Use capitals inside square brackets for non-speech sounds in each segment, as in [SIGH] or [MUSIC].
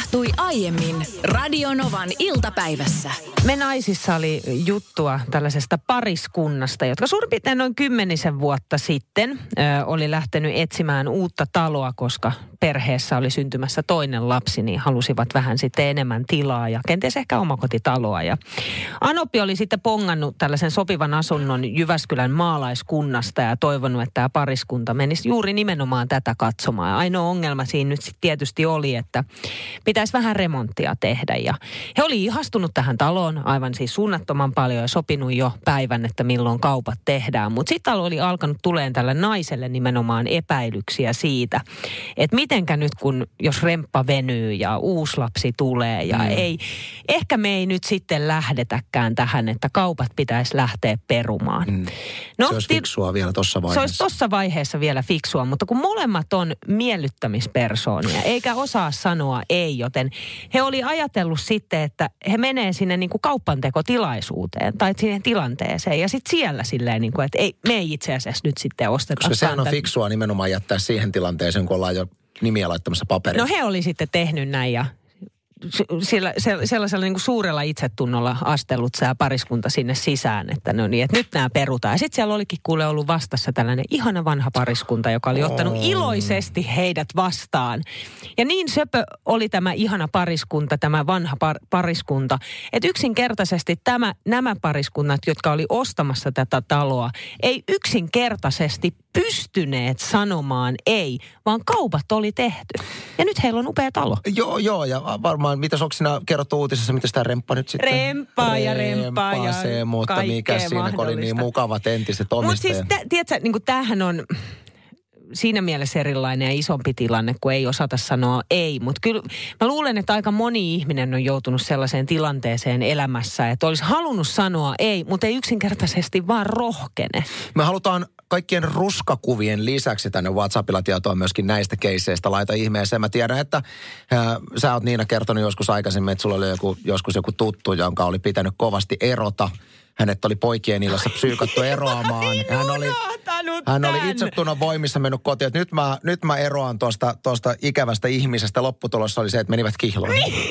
tapahtui aiemmin Radionovan iltapäivässä. Me naisissa oli juttua tällaisesta pariskunnasta, jotka suurin piirtein noin kymmenisen vuotta sitten ö, oli lähtenyt etsimään uutta taloa, koska perheessä oli syntymässä toinen lapsi, niin halusivat vähän sitten enemmän tilaa ja kenties ehkä omakotitaloa. Ja Anopi oli sitten pongannut tällaisen sopivan asunnon Jyväskylän maalaiskunnasta ja toivonut, että tämä pariskunta menisi juuri nimenomaan tätä katsomaan. Ainoa ongelma siinä nyt sitten tietysti oli, että pitäisi vähän remonttia tehdä. Ja he oli ihastunut tähän taloon aivan siis suunnattoman paljon ja sopinut jo päivän, että milloin kaupat tehdään. Mutta sitten oli alkanut tuleen tällä naiselle nimenomaan epäilyksiä siitä, että mitenkä nyt kun, jos remppa venyy ja uusi lapsi tulee ja mm. ei, ehkä me ei nyt sitten lähdetäkään tähän, että kaupat pitäisi lähteä perumaan. Mm. No, se olisi fiksua vielä tuossa vaiheessa. Se olisi tuossa vaiheessa vielä fiksua, mutta kun molemmat on miellyttämispersoonia, eikä osaa sanoa ei, joten he oli ajatellut sitten, että he menee sinne niin kuin kauppantekotilaisuuteen tai siihen tilanteeseen ja sitten siellä silleen, niin kuin, että ei, me ei itse asiassa nyt sitten osteta. Koska sehän on fiksua nimenomaan jättää siihen tilanteeseen, kun ollaan jo nimiä laittamassa paperiin. No he oli sitten tehnyt näin ja sillä, sellaisella niin kuin suurella itsetunnolla astellut tämä pariskunta sinne sisään, että no niin, että nyt nämä perutaan. Ja sitten siellä olikin kuule ollut vastassa tällainen ihana vanha pariskunta, joka oli ottanut oh. iloisesti heidät vastaan. Ja niin söpö oli tämä ihana pariskunta, tämä vanha par- pariskunta, että yksinkertaisesti tämä, nämä pariskunnat, jotka oli ostamassa tätä taloa, ei yksinkertaisesti pystyneet sanomaan ei, vaan kaupat oli tehty. Ja nyt heillä on upea talo. Joo, joo, ja varmaan, mitä onko sinä kerrottu uutisessa, mitä sitä remppa nyt sitten? Rempaa ja rempaa ja se, mutta mikä siinä, kun oli niin mukavat entiset omistajat. Mutta siis, tiedätkö, niin tämähän on, siinä mielessä erilainen ja isompi tilanne, kun ei osata sanoa ei. Mutta kyllä mä luulen, että aika moni ihminen on joutunut sellaiseen tilanteeseen elämässä, että olisi halunnut sanoa ei, mutta ei yksinkertaisesti vaan rohkene. Me halutaan kaikkien ruskakuvien lisäksi tänne WhatsAppilla tietoa myöskin näistä keisseistä. Laita ihmeeseen. Mä tiedän, että ää, sä oot Niina kertonut joskus aikaisemmin, että sulla oli joku, joskus joku tuttu, jonka oli pitänyt kovasti erota hänet oli poikien illassa psyykattu eroamaan. hän oli, hän oli itsetunnon voimissa mennyt kotiin, että nyt mä, nyt mä eroan tuosta, tuosta ikävästä ihmisestä. Lopputulossa oli se, että menivät kihloon. Niin,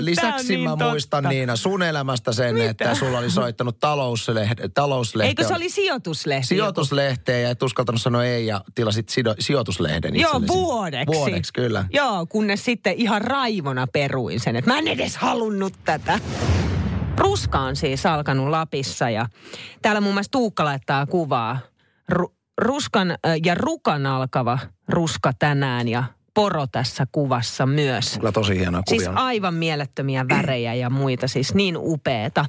lisäksi niin mä totta. muistan Niina sun elämästä sen, Mitä? että sulla oli soittanut talouslehde, talouslehte. Eikö se oli sijoituslehti? Sijoituslehteen ja et uskaltanut sanoa ei ja tilasit sido, sijoituslehden Joo, vuodeksi. Vuodeksi, kyllä. Joo, kunnes sitten ihan raivona peruin sen, että mä en edes halunnut tätä. Ruska on siis alkanut Lapissa ja täällä muun muassa Tuukka laittaa kuvaa. Ru- ruskan ja rukan alkava ruska tänään ja poro tässä kuvassa myös. Kyllä tosi hienoa kuvia. Siis aivan mielettömiä värejä ja muita, siis niin upeeta.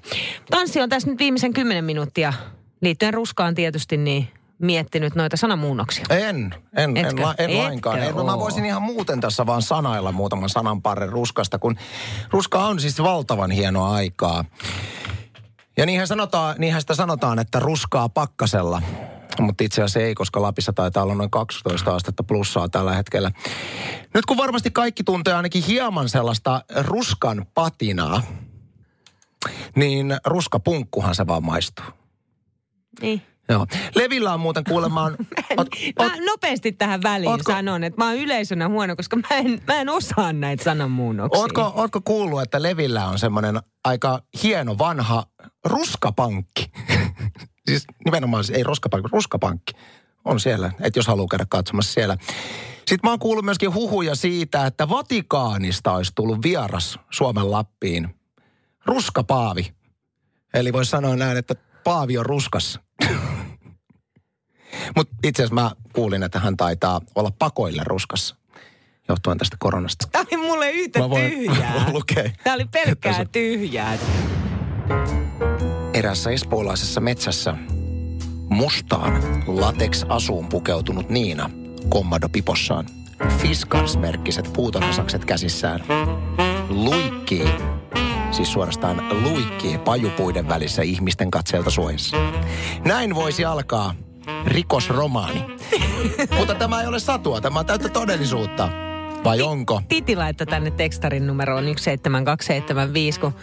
Tanssi on tässä nyt viimeisen kymmenen minuuttia liittyen ruskaan tietysti niin miettinyt noita sanamuunnoksia? En, en, en, la, en lainkaan. En, mä voisin ihan muuten tässä vaan sanailla muutaman sanan parren ruskasta, kun ruska on siis valtavan hienoa aikaa. Ja niinhän, sanotaan, niinhän sitä sanotaan, että ruskaa pakkasella. Mutta itse asiassa ei, koska Lapissa taitaa olla noin 12 astetta plussaa tällä hetkellä. Nyt kun varmasti kaikki tuntee ainakin hieman sellaista ruskan patinaa, niin ruskapunkkuhan se vaan maistuu. Niin. Joo. Levillä on muuten kuulemaan... Ot, [LAUGHS] ot, mä nopeasti tähän väliin ootko, sanon, että mä oon yleisönä huono, koska mä en, mä en osaa näitä sananmuunnoksia. Ootko, ootko kuullut, että Levillä on semmoinen aika hieno vanha ruskapankki? [LAUGHS] siis nimenomaan ei roskapankki, ruskapankki. On siellä, että jos haluaa käydä katsomassa siellä. Sitten mä oon kuullut myöskin huhuja siitä, että Vatikaanista olisi tullut vieras Suomen Lappiin. Ruskapaavi. Eli voisi sanoa näin, että paavi on ruskassa. [LAUGHS] Mutta itse asiassa mä kuulin, että hän taitaa olla pakoille ruskassa johtuen tästä koronasta. Tämä oli mulle yhtä mä voin, tyhjää. [LAUGHS] Tämä oli pelkkää tyhjää. Erässä espoolaisessa metsässä mustaan latex-asuun pukeutunut Niina kommado pipossaan. Fiskars-merkkiset puutonasakset käsissään. Luikkii siis suorastaan luikkii pajupuiden välissä ihmisten katseelta suojassa. Näin voisi alkaa rikosromaani. Mutta tämä ei ole satua, tämä on täyttä todellisuutta. Vai onko? Titi laittoi tänne tekstarin numeroon 17275, kun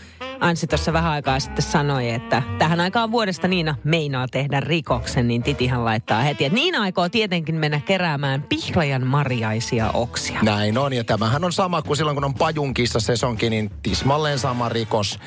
Ansi tuossa vähän aikaa sitten sanoi, että tähän aikaan vuodesta Niina meinaa tehdä rikoksen, niin Titihan laittaa heti, että Niina aikoo tietenkin mennä keräämään pihlajan marjaisia oksia. Näin on, ja tämähän on sama kuin silloin, kun on pajunkissa sesonkin, niin tismalleen sama rikos.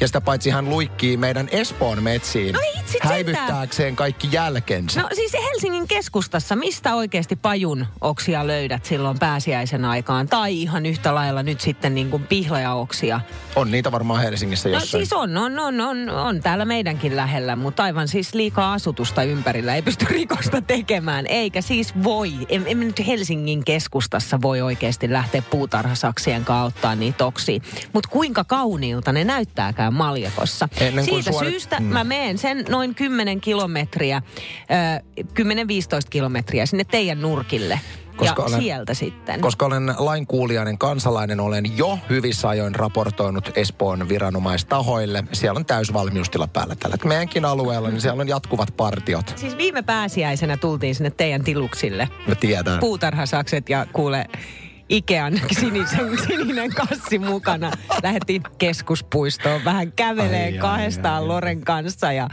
Ja sitä paitsi hän luikkii meidän Espoon metsiin no itse häivyttääkseen kaikki jälkensä. No siis Helsingin keskustassa, mistä oikeasti pajun oksia löydät silloin pääsiäisen aikaan? Tai ihan yhtä lailla nyt sitten niin kuin pihlajaoksia? On niitä varmaan Helsingissä jossain. No siis on, on, on, on, on täällä meidänkin lähellä, mutta aivan siis liikaa asutusta ympärillä ei pysty [LAUGHS] rikosta tekemään. Eikä siis voi, en, en nyt Helsingin keskustassa voi oikeasti lähteä puutarhasaksien kautta niitä oksia. Mutta kuinka kauniilta ne näyttääkään maljakossa. Ennen Siitä suori... syystä mm. mä menen sen noin 10 kilometriä, äh, 10-15 kilometriä sinne teidän nurkille. Koska ja olen, sieltä sitten. Koska olen lainkuulijainen kansalainen, olen jo hyvissä ajoin raportoinut Espoon viranomaistahoille. Siellä on täysvalmiustila päällä tällä. Meidänkin alueella, niin siellä on jatkuvat partiot. Siis viime pääsiäisenä tultiin sinne teidän tiluksille. Me tiedän. Puutarhasakset ja kuule Ikean [LAUGHS] sinisen, sininen kassi mukana. Lähdettiin keskuspuistoon vähän kävelee ai, kahdestaan ai, Loren kanssa ja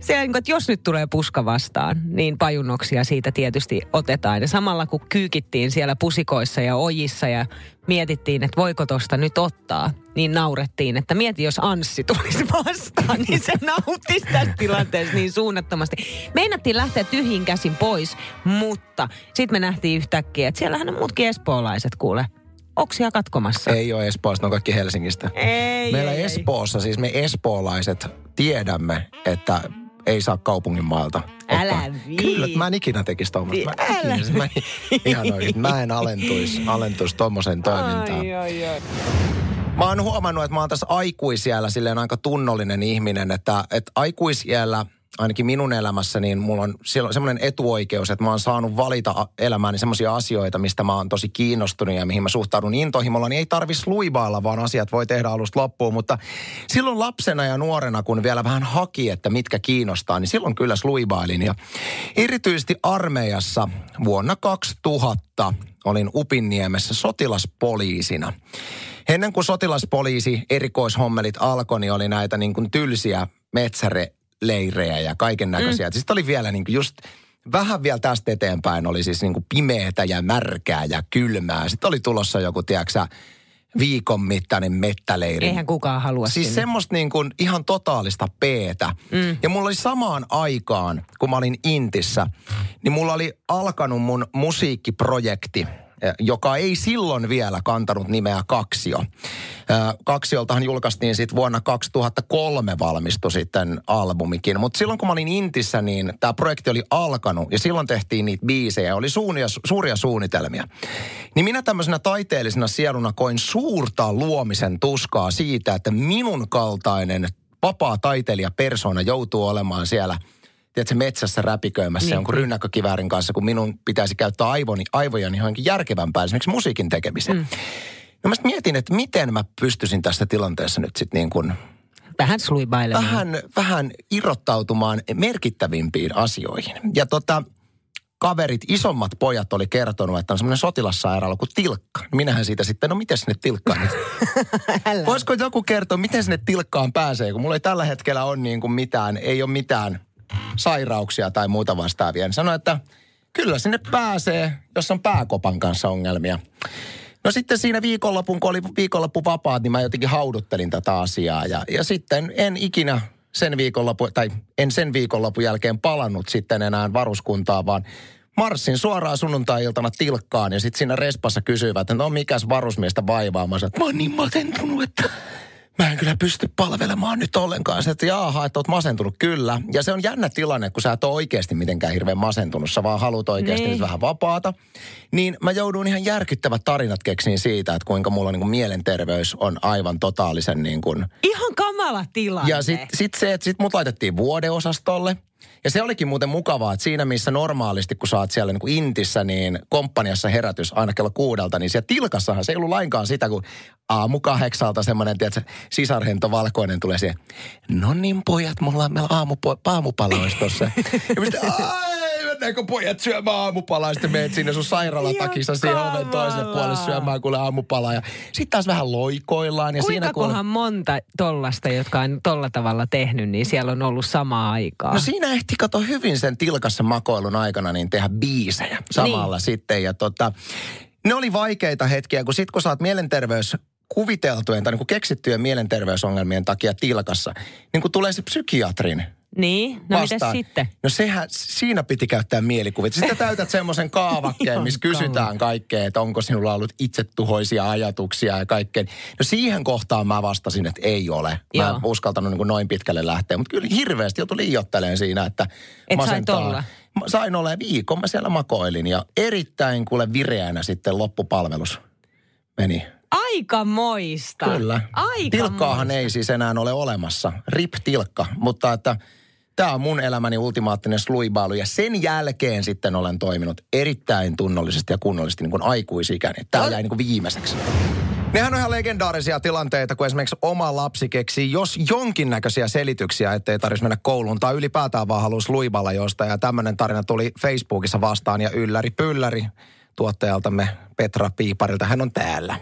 se, niin että jos nyt tulee puska vastaan, niin pajunnoksia siitä tietysti otetaan. Ja samalla kun kyykittiin siellä pusikoissa ja ojissa ja mietittiin, että voiko tosta nyt ottaa, niin naurettiin, että mieti, jos Anssi tulisi vastaan, niin se nauttisi tästä tilanteesta niin suunnattomasti. Meinattiin lähteä tyhjin käsin pois, mutta sitten me nähtiin yhtäkkiä, että siellähän on muutkin espoolaiset kuule oksia katkomassa. Ei ole Espoosta, ne on kaikki Helsingistä. Ei, Meillä ei, Espoossa, ei. siis me espoolaiset tiedämme, että ei saa kaupungin maalta. Älä vii. Kyllä, mä en ikinä tekisi tuommoista. Mä, Älä ikinä, mä, ihan oikein, mä en alentuisi, alentuisi tuommoiseen toimintaan. Ai, ai, ai. Mä oon huomannut, että mä oon tässä aikuisiellä silleen aika tunnollinen ihminen, että, että aikuisiellä – ainakin minun elämässä, niin mulla on semmoinen etuoikeus, että mä oon saanut valita elämääni semmoisia asioita, mistä mä oon tosi kiinnostunut ja mihin mä suhtaudun intohimolla, niin ei tarvis luivailla, vaan asiat voi tehdä alusta loppuun. Mutta silloin lapsena ja nuorena, kun vielä vähän haki, että mitkä kiinnostaa, niin silloin kyllä sluivailin. Ja erityisesti armeijassa vuonna 2000 olin Upinniemessä sotilaspoliisina. Ennen kuin sotilaspoliisi erikoishommelit alkoi, niin oli näitä niin kuin tylsiä metsäre leirejä ja kaiken näköisiä. Mm. Sitten oli vielä niin kuin just vähän vielä tästä eteenpäin oli siis niin kuin pimeätä ja märkää ja kylmää. Sitten oli tulossa joku, tiedätkö viikon mittainen mettäleiri. Eihän kukaan halua Siis sinne. semmoista niin kuin ihan totaalista peetä. Mm. Ja mulla oli samaan aikaan, kun mä olin Intissä, niin mulla oli alkanut mun musiikkiprojekti – joka ei silloin vielä kantanut nimeä Kaksio. Kaksioltahan julkaistiin sitten vuonna 2003 valmistu sitten albumikin. Mutta silloin kun mä olin Intissä, niin tämä projekti oli alkanut ja silloin tehtiin niitä biisejä. Oli suuria, suuria suunnitelmia. Niin minä tämmöisenä taiteellisena sieluna koin suurta luomisen tuskaa siitä, että minun kaltainen vapaa taiteilija persona joutuu olemaan siellä – tiedätkö, metsässä räpiköimässä niin. jonkun rynnäkkökiväärin kanssa, kun minun pitäisi käyttää aivoni, aivojani johonkin järkevämpään, esimerkiksi musiikin tekemiseen. Mm. No mä mietin, että miten mä pystyisin tässä tilanteessa nyt sitten niin kuin Vähän sluibailemaan. Vähän, vähän irrottautumaan merkittävimpiin asioihin. Ja tota, kaverit, isommat pojat oli kertonut, että on semmoinen sotilassairaala kuin Tilkka. Minähän siitä sitten, no miten sinne Tilkkaan nyt? [LAUGHS] Voisiko joku kertoa, miten sinne Tilkkaan pääsee, kun mulla ei tällä hetkellä ole niin kuin mitään, ei ole mitään sairauksia tai muuta vastaavia. Niin sanoi, että kyllä sinne pääsee, jos on pääkopan kanssa ongelmia. No sitten siinä viikonlopun, kun oli viikonloppu vapaat, niin mä jotenkin hauduttelin tätä asiaa. Ja, ja sitten en ikinä sen viikonloppu, tai en sen viikonlopun jälkeen palannut sitten enää varuskuntaa, vaan marssin suoraan sunnuntai-iltana tilkkaan ja sitten siinä respassa kysyivät, että no mikäs varusmiestä vaivaa. Mä sanoin, että mä oon niin masentunut, että mä en kyllä pysty palvelemaan nyt ollenkaan. Se, että jaaha, että oot masentunut, kyllä. Ja se on jännä tilanne, kun sä et ole oikeasti mitenkään hirveän masentunut, sä vaan haluat oikeasti niin. nyt vähän vapaata. Niin mä joudun ihan järkyttävät tarinat keksiin siitä, että kuinka mulla niin kuin mielenterveys on aivan totaalisen niin kuin... Ihan kamala tilanne. Ja sit, sit se, että sit mut laitettiin vuodeosastolle. Ja se olikin muuten mukavaa, että siinä missä normaalisti, kun oot siellä niin kuin Intissä, niin komppaniassa herätys aina kello kuudelta, niin siellä tilkassahan se ei ollut lainkaan sitä, kun aamu kahdeksalta semmoinen, tiedätkö, sisarhento valkoinen tulee siihen. No niin pojat, mulla on meillä aamupo- aamupala tuossa. ja mä sitten, mennäänkö pojat syömään aamupalaa, sitten meet sinne sun sairaalatakissa siihen oven toiselle puolelle syömään kuule aamupalaa. Ja sitten taas vähän loikoillaan. Ja Kuinka siinä kohan monta tollasta, jotka on tolla tavalla tehnyt, niin siellä on ollut samaa aikaa? No siinä ehti kato hyvin sen tilkassa makoilun aikana niin tehdä biisejä samalla niin. sitten. Ja tota, ne oli vaikeita hetkiä, kun sit kun sä oot mielenterveys kuviteltujen tai niin kuin keksittyjen mielenterveysongelmien takia tilkassa, niin kun tulee se psykiatrin niin, no mitä sitten? No sehän, siinä piti käyttää mielikuvit. Sitten [LAUGHS] täytät semmoisen kaavakkeen, missä kysytään kaikkea, että onko sinulla ollut itsetuhoisia ajatuksia ja kaikkea. No siihen kohtaan mä vastasin, että ei ole. Mä Joo. en uskaltanut niin kuin noin pitkälle lähteä, mutta kyllä hirveästi joutui liiotteleen siinä, että Et masentaa. Sain olla viikon, mä siellä makoilin ja erittäin kuule vireänä sitten loppupalvelus meni. Aika moista. Kyllä. Aika Tilkkaahan moista. ei siis enää ole olemassa. Rip tilkka, mutta että tämä on mun elämäni ultimaattinen sluibailu. Ja sen jälkeen sitten olen toiminut erittäin tunnollisesti ja kunnollisesti niin kuin aikuisikäni. Tämä no. jäi niin kuin viimeiseksi. Nehän on ihan legendaarisia tilanteita, kun esimerkiksi oma lapsi keksii jos jonkinnäköisiä selityksiä, ettei tarvitsisi mennä kouluun tai ylipäätään vaan haluaisi luiballa jostain. Ja tämmöinen tarina tuli Facebookissa vastaan ja ylläri pylläri tuottajaltamme Petra Piiparilta. Hän on täällä.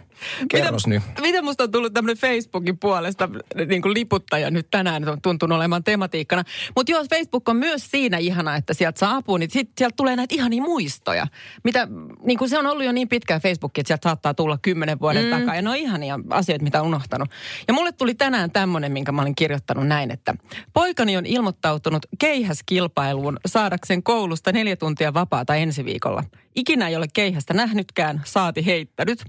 Kerros mitä, nyt. Mitä musta on tullut tämmöinen Facebookin puolesta niin kuin liputtaja nyt tänään on tuntunut olemaan tematiikkana. Mutta joo, Facebook on myös siinä ihana, että sieltä saapuu, niin sit, sieltä tulee näitä ihania muistoja. Mitä, niin kuin se on ollut jo niin pitkään Facebookin, että sieltä saattaa tulla kymmenen vuoden mm. takaa. Ja ne on ihania asioita, mitä on unohtanut. Ja mulle tuli tänään tämmöinen, minkä mä olin kirjoittanut näin, että poikani on ilmoittautunut keihäskilpailuun saadakseen koulusta neljä tuntia vapaata ensi viikolla. Ikinä ei ole keihästä nähnytkään, saati heittänyt.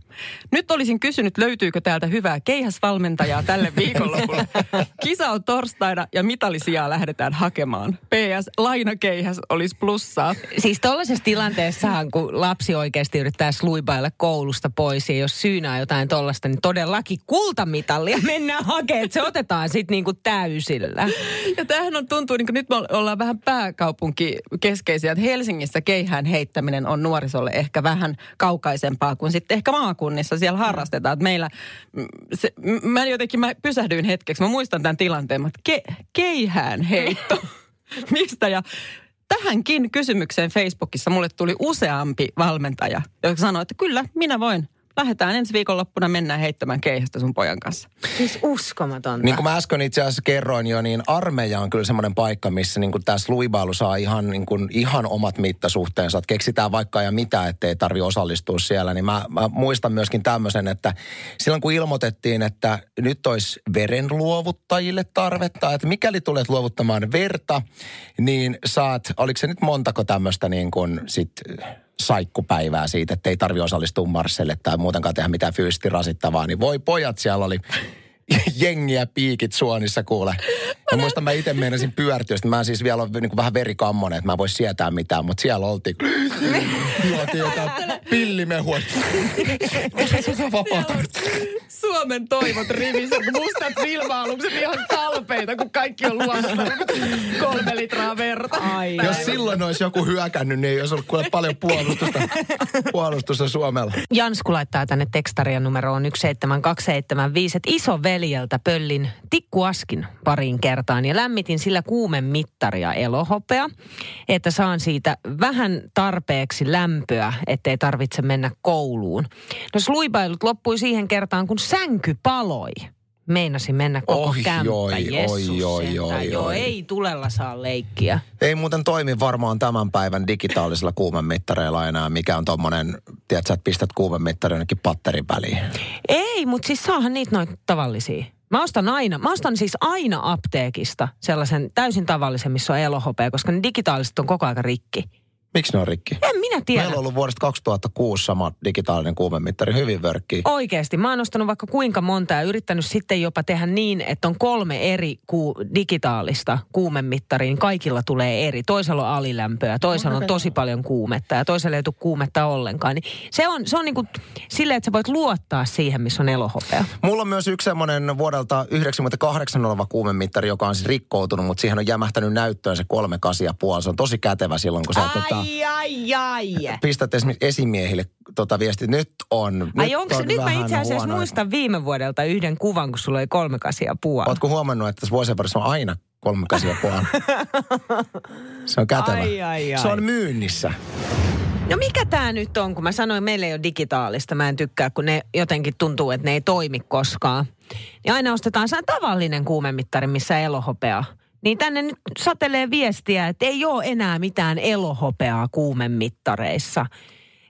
Nyt olisin kysynyt, löytyykö täältä hyvää keihäsvalmentajaa tälle viikonlopulle. [LAUGHS] Kisa on torstaina ja mitalisia lähdetään hakemaan. PS, lainakeihäs olisi plussaa. Siis tollaisessa tilanteessahan, kun lapsi oikeasti yrittää sluibailla koulusta pois ja jos syynä on jotain tollasta, niin todellakin kultamitalia [LAUGHS] mennään hakemaan. Se otetaan sitten niinku täysillä. Ja tämähän on tuntuu, niin kuin nyt me ollaan vähän pääkaupunki keskeisiä, että Helsingissä keihään heittäminen on nuorisolle ehkä vähän kaukaisempaa kuin sitten ehkä maakunnissa. Siellä harrastetaan. Että meillä, se, mä jotenkin mä pysähdyin hetkeksi, mä muistan tämän tilanteen, että ke, keihään heitto. [LAUGHS] Mistä? Ja tähänkin kysymykseen Facebookissa mulle tuli useampi valmentaja, joka sanoi, että kyllä, minä voin lähdetään ensi viikonloppuna mennään heittämään keihästä sun pojan kanssa. Siis uskomatonta. Niin kuin mä äsken itse asiassa kerroin jo, niin armeija on kyllä semmoinen paikka, missä niin tämä sluibailu saa ihan, niin kuin, ihan omat mittasuhteensa. Että keksitään vaikka ja mitä, ettei tarvi osallistua siellä. Niin mä, mä muistan myöskin tämmöisen, että silloin kun ilmoitettiin, että nyt olisi verenluovuttajille tarvetta, että mikäli tulet luovuttamaan verta, niin saat, oliko se nyt montako tämmöistä niin kuin sit saikkupäivää siitä, että ei tarvi osallistua Marselle tai muutenkaan tehdä mitään fyysisesti rasittavaa, niin voi pojat, siellä oli [LAUGHS] jengiä piikit suonissa kuule. Mä muistan, mä itse meinasin pyörtyä, mä siis vielä on niin vähän verikammonen, että mä vois sietää mitään, mutta siellä oltiin. [LAUGHS] Juotiin jotain pillimehua. [LAUGHS] Suomen toivot rivissä, mustat silmäalukset ihan kalpeita, kun kaikki on luostanut kolme litraa verta. Ai. Jos silloin olisi joku hyökännyt, niin ei olisi ollut kuule paljon puolustusta, puolustusta Suomella. Jansku laittaa tänne tekstarian numeroon 17275, että iso veljeltä pöllin tikkuaskin pariin kertaan ja lämmitin sillä kuumen mittaria elohopea, että saan siitä vähän tarpeeksi lämpöä, ettei tarvitse mennä kouluun. No sluibailut loppui siihen kertaan, kun sänky paloi. Meinasin mennä koko oh, kämppä. Joi, Jessus oi, oi, oi, Joo, ei tulella saa leikkiä. Ei muuten toimi varmaan tämän päivän digitaalisilla kuumemittareilla enää, mikä on tommonen, tiedätkö, että pistät kuumemittari jonnekin patterin väliin. Ei, mutta siis saahan niitä noita tavallisia. Mä ostan aina, mä ostan siis aina apteekista sellaisen täysin tavallisen, missä on elohopea, koska ne digitaaliset on koko aika rikki. Miksi ne on rikki? En minä tiedä. Meillä on ollut vuodesta 2006 sama digitaalinen kuumemittari, hyvin vörkki. Oikeasti. Mä oon ostanut vaikka kuinka monta ja yrittänyt sitten jopa tehdä niin, että on kolme eri ku- digitaalista kuumemittaria, niin kaikilla tulee eri. Toisella on alilämpöä, toisella on tosi paljon kuumetta ja toisella ei tule kuumetta ollenkaan. Niin se on, se on niin kuin silleen, että sä voit luottaa siihen, missä on elohopea. Mulla on myös yksi semmoinen vuodelta 98 oleva kuumemittari, joka on siis rikkoutunut, mutta siihen on jämähtänyt näyttöön se kolme kasia puoli. Se on tosi kätevä silloin, kun sä tota, ai, ai. Pistät esimerkiksi esimiehille tota viestiä, nyt on. Ai nyt, onko, on nyt mä itse asiassa huono. muistan viime vuodelta yhden kuvan, kun sulla oli kolme kasia puolta. Ootko huomannut, että tässä vuosien parissa on aina kolme käsiä puolella. [LAUGHS] Se on kätevä. Ai, ai, ai. Se on myynnissä. No mikä tämä nyt on, kun mä sanoin, meillä ei ole digitaalista. Mä en tykkää, kun ne jotenkin tuntuu, että ne ei toimi koskaan. Niin aina ostetaan se tavallinen kuumemittari, missä elohopea. Niin tänne nyt satelee viestiä, että ei ole enää mitään elohopeaa kuumemittareissa.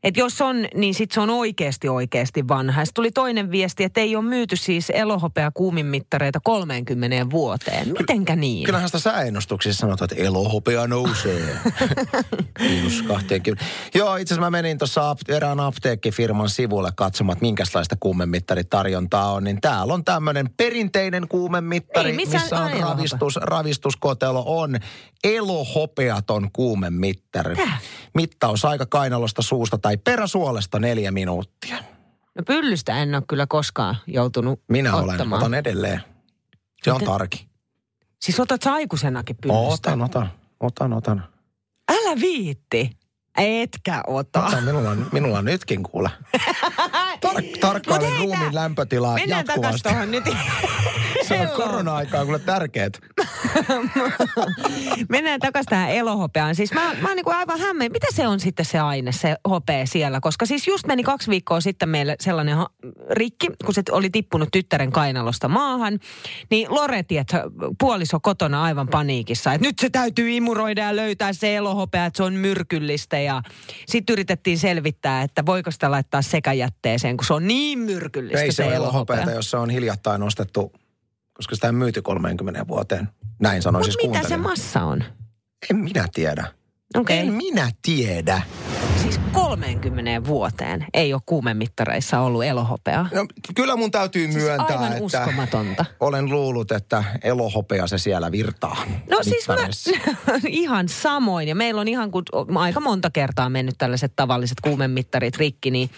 Että jos on, niin sitten se on oikeasti oikeasti vanha. Sitten tuli toinen viesti, että ei ole myyty siis elohopea kuuminmittareita 30 vuoteen. Mitenkä niin? Kyllähän sitä sääennustuksissa sanotaan, että elohopea nousee. [LAUGHS] Miinus 20. Joo, itse asiassa mä menin tuossa erään apteekkifirman sivulle katsomaan, että minkälaista kuumemittaritarjontaa on. Niin täällä on tämmöinen perinteinen kuumemittari, Ei, missä on ravistus, ravistuskotelo on elohopeaton kuumemittari. Tää? Mittaus aika kainalosta suusta tai peräsuolesta neljä minuuttia. No pyllystä en ole kyllä koskaan joutunut Minä ottamaan. olen, otan edelleen. Se on Miten- tarki. Siis otat sä aikuisenakin pyllystä? Otan, otan, otan, otan. Älä viitti. Etkä ota. Otan, minulla on, minulla on nytkin kuule. [LAUGHS] Tar- tarkkailen Mut hei, ruumiin lämpötilaa Mennään jatkuvasti. tuohon nyt. [LAUGHS] Se on korona-aikaa kuule tärkeet. [LAUGHS] Mennään takaisin tähän elohopeaan. Siis mä, mä oon niin aivan hämmeen. Mitä se on sitten se aine, se hopea siellä? Koska siis just meni kaksi viikkoa sitten meille sellainen ha- rikki, kun se oli tippunut tyttären kainalosta maahan. Niin Loreti, että puoliso kotona aivan paniikissa, että nyt se täytyy imuroida ja löytää se elohopea, että se on myrkyllistä. Ja sitten yritettiin selvittää, että voiko sitä laittaa sekajätteeseen, kun se on niin myrkyllistä Ei se ole elohopea. elohopeata, jos se on hiljattain ostettu, koska sitä on myyty 30 vuoteen. Näin sanoi Mutta siis mitä se massa on? En minä tiedä. Okei. En minä tiedä. Siis 30 vuoteen ei ole kuumemittareissa ollut elohopeaa. No, kyllä mun täytyy Siis myöntää, aivan että uskomatonta. olen luullut, että elohopea se siellä virtaa. No siis mä, [LAUGHS] ihan samoin. Ja meillä on ihan kun aika monta kertaa mennyt tällaiset tavalliset kuumemittarit rikki, niin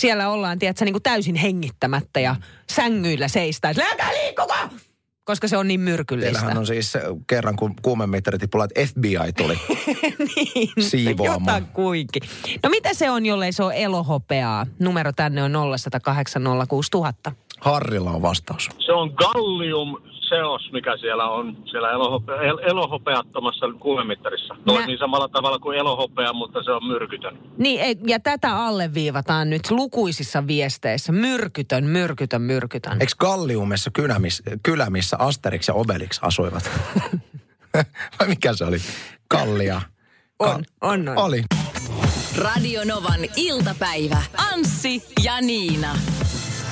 siellä ollaan, tiedätkö, niin kuin täysin hengittämättä ja sängyillä seistä, että älkää liikkuko! Koska se on niin myrkyllistä. Teillähän on siis kerran, kun kuumemittari tippui, että FBI tuli [LAUGHS] niin, siivoamaan. Jotakuinkin. No mitä se on, jollei se ole elohopeaa? Numero tänne on 0806000. Harrilla on vastaus. Se on gallium seos, mikä siellä on siellä elohope, el, elohopeattomassa kuumemittarissa. Toimii samalla tavalla kuin elohopea, mutta se on myrkytön. Niin, ei- ja tätä alleviivataan nyt lukuisissa viesteissä. Myrkytön, myrkytön, myrkytön. Eikö Galliumessa kylä, miss, kylä missä Asterix ja Obelix asuivat? [LAUGHS] Vai mikä se oli? Kallia. On, on, on. Oli. Radio Novan iltapäivä. Anssi ja Niina.